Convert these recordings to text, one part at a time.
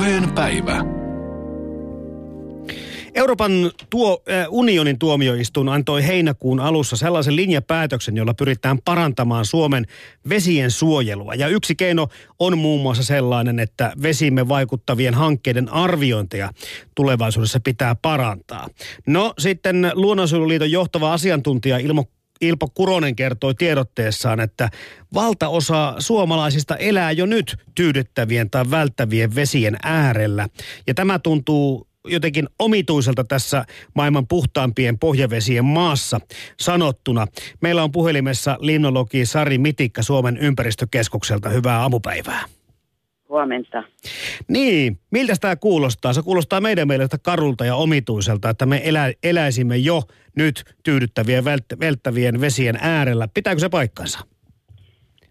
Puheen päivä. Euroopan tuo, äh, unionin tuomioistuin antoi heinäkuun alussa sellaisen linjapäätöksen, jolla pyritään parantamaan Suomen vesien suojelua. Ja yksi keino on muun muassa sellainen, että vesimme vaikuttavien hankkeiden arviointeja tulevaisuudessa pitää parantaa. No sitten Luonnonsuojeluliiton johtava asiantuntija Ilmo Ilpo Kuronen kertoi tiedotteessaan, että valtaosa suomalaisista elää jo nyt tyydyttävien tai välttävien vesien äärellä. Ja tämä tuntuu jotenkin omituiselta tässä maailman puhtaampien pohjavesien maassa sanottuna. Meillä on puhelimessa limnologi Sari Mitikka Suomen ympäristökeskukselta. Hyvää aamupäivää. Huomenta. Niin, miltä tämä kuulostaa? Se kuulostaa meidän mielestä karulta ja omituiselta, että me elä, eläisimme jo nyt tyydyttävien, vält- välttävien vesien äärellä. Pitääkö se paikkansa?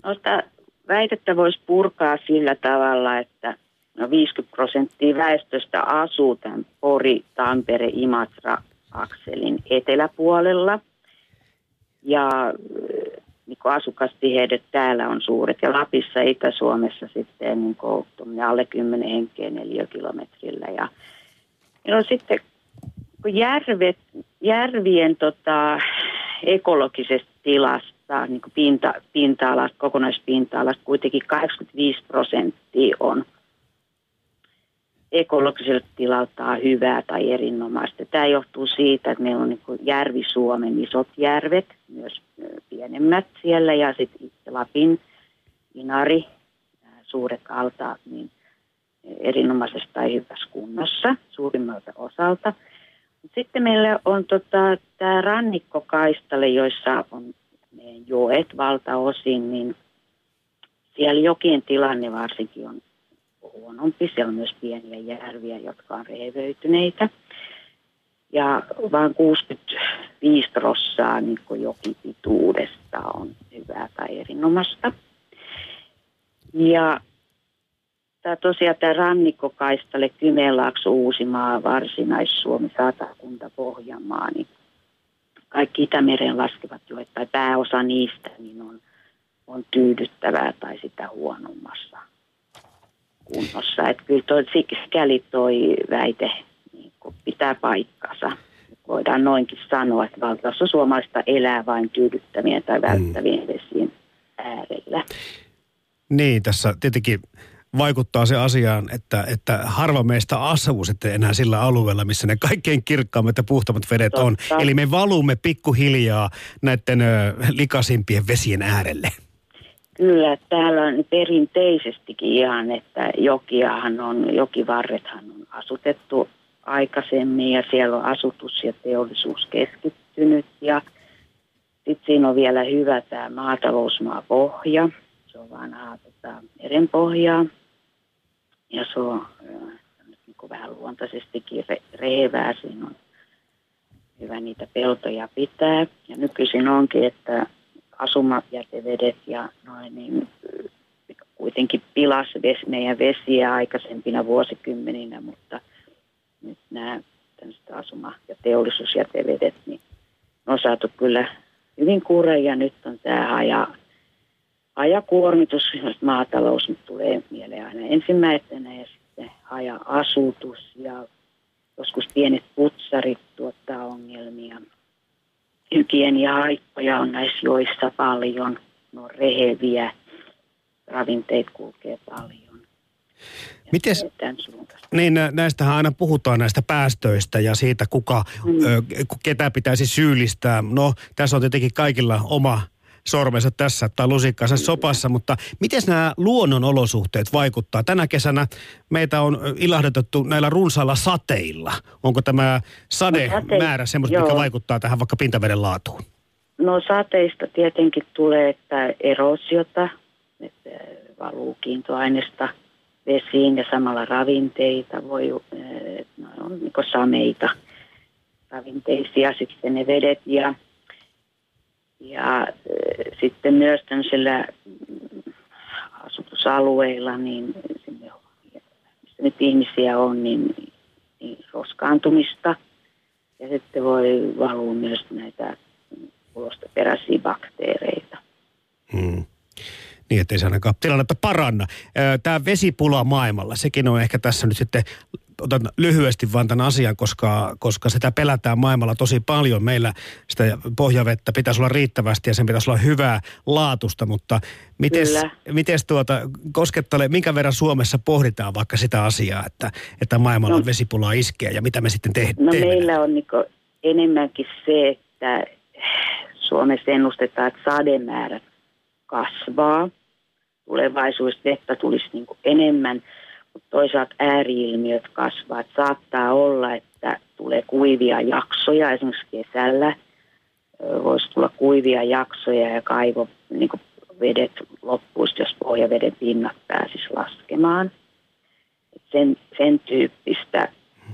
No sitä väitettä voisi purkaa sillä tavalla, että no 50 prosenttia väestöstä asuu tämän Pori, Tampere, Imatra akselin eteläpuolella. Ja niin asukastiheydet täällä on suuret. Ja Lapissa, Itä-Suomessa sitten niin kuin, alle 10 henkeä neliökilometrillä. Ja, ja no sitten kun järvet, järvien tota, ekologisesta tilasta, niin kuin pinta, pinta-alasta, kokonaispinta-alasta, kuitenkin 85 prosenttia on – ekologiselta tilaltaan hyvää tai erinomaista. Tämä johtuu siitä, että meillä on niin järvi Suomen isot järvet, myös pienemmät siellä ja sitten Lapin, Inari, suuret altaat, niin erinomaisesta tai hyvässä kunnossa suurimmalta osalta. Sitten meillä on tota, tämä rannikkokaistale, joissa on meidän joet valtaosin, niin siellä jokien tilanne varsinkin on huonompi. Siellä on myös pieniä järviä, jotka on rehevöityneitä. Ja vain 65 prossaa niin jokipituudesta on hyvää tai erinomasta. Ja tämä tosiaan tämä rannikkokaistale, Kymenlaakso, Uusimaa, Varsinais-Suomi, Satakunta, Pohjanmaa, niin kaikki Itämeren laskevat joet tai pääosa niistä niin on, on tyydyttävää tai sitä huonommassa kunnossa. Että kyllä toi, sikäli toi väite niin pitää paikkansa. Voidaan noinkin sanoa, että valtaosa suomalaista elää vain tyydyttävien tai välttävien mm. vesien äärellä. Niin, tässä tietenkin vaikuttaa se asiaan, että, että harva meistä asuu sitten enää sillä alueella, missä ne kaikkein kirkkaammat ja puhtaammat vedet Totta. on. Eli me valumme pikkuhiljaa näiden ö, likaisimpien vesien äärelle. Kyllä, täällä on perinteisestikin ihan, että jokiahan on, jokivarrethan on asutettu aikaisemmin ja siellä on asutus ja teollisuus keskittynyt ja sitten siinä on vielä hyvä tämä maatalousmaapohja. Se on vanhaa tota, merenpohjaa ja se on äh, niin kuin vähän luontaisestikin re- rehevää. Siinä on hyvä niitä peltoja pitää. Ja nykyisin onkin, että asumajätevedet ja noin, niin kuitenkin pilas ves, meidän vesiä aikaisempina vuosikymmeninä, mutta nyt nämä asuma- ja teollisuusjätevedet, niin on saatu kyllä hyvin kuure ja nyt on tämä haja, hajakuormitus, maatalous nyt tulee mieleen aina ensimmäisenä ja sitten haja-asutus ja joskus pienet putsarit tuottaa ongelmia hygienia-haittoja on näissä joissa paljon. Ne on reheviä, ravinteet kulkee paljon. Mites, niin näistähän aina puhutaan näistä päästöistä ja siitä, kuka, mm. ö, ketä pitäisi syyllistää. No, tässä on tietenkin kaikilla oma sormensa tässä tai lusikkansa sopassa, mutta miten nämä luonnon olosuhteet vaikuttaa? Tänä kesänä meitä on ilahdetettu näillä runsailla sateilla. Onko tämä sademäärä no, semmoista, mikä vaikuttaa tähän vaikka pintaveden laatuun? No sateista tietenkin tulee, että erosiota, että valuu kiintoaineesta vesiin ja samalla ravinteita voi, no, on niin sameita ravinteisia sitten ne vedet ja ja sitten myös tämmöisillä mm, asutusalueilla, niin sinne, missä nyt ihmisiä on, niin, niin roskaantumista. Ja sitten voi valua myös näitä ulosteperäisiä bakteereita. Hmm. Niin ettei se ainakaan tilannetta paranna. Tämä vesipula maailmalla, sekin on ehkä tässä nyt sitten otan lyhyesti vaan tämän asian, koska, koska sitä pelätään maailmalla tosi paljon. Meillä sitä pohjavettä pitäisi olla riittävästi ja sen pitäisi olla hyvää laatusta, mutta miten tuota, koskettelee, minkä verran Suomessa pohditaan vaikka sitä asiaa, että, että maailmalla no, vesipulaa iskee ja mitä me sitten te- no, teemme? meillä on niin enemmänkin se, että Suomessa ennustetaan, että sademäärät kasvaa. Tulevaisuudessa vettä tulisi niin enemmän mutta toisaalta ääriilmiöt kasvavat. Saattaa olla, että tulee kuivia jaksoja, esimerkiksi kesällä voisi tulla kuivia jaksoja ja kaivo niin vedet loppuisi, jos pohjaveden pinnat pääsisi laskemaan. Sen, sen tyyppistä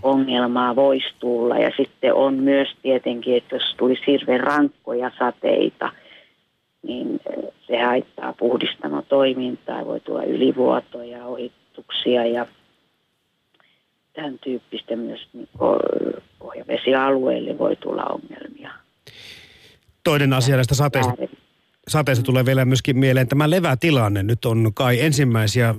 ongelmaa voisi tulla. Ja sitten on myös tietenkin, että jos tulisi hirveän rankkoja sateita, niin se haittaa puhdistamo-toimintaa. Voi tulla ylivuotoja, ohi kuljetuksia ja tämän tyyppistä myös niin pohjavesialueille voi tulla ongelmia. Toinen asia näistä sateista, sateista tulee vielä myöskin mieleen tämä levätilanne. Nyt on kai ensimmäisiä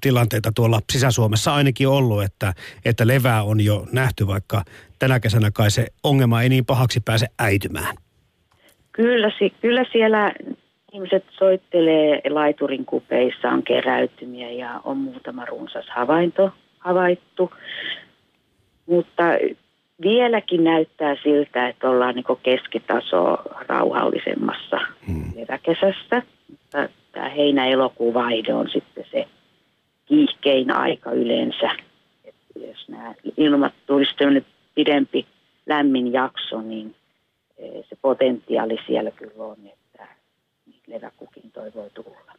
tilanteita tuolla Sisä-Suomessa ainakin ollut, että, että levää on jo nähty, vaikka tänä kesänä kai se ongelma ei niin pahaksi pääse äitymään. Kyllä, kyllä siellä ihmiset soittelee laiturin kupeissa, on keräytymiä ja on muutama runsas havainto havaittu. Mutta vieläkin näyttää siltä, että ollaan niin keskitaso rauhallisemmassa hmm. Mutta tämä heinä-elokuun vaihde on sitten se kiihkein aika yleensä. Että jos nämä ilmat tulisi pidempi lämmin jakso, niin se potentiaali siellä kyllä on, leväkukin toi voi tulla.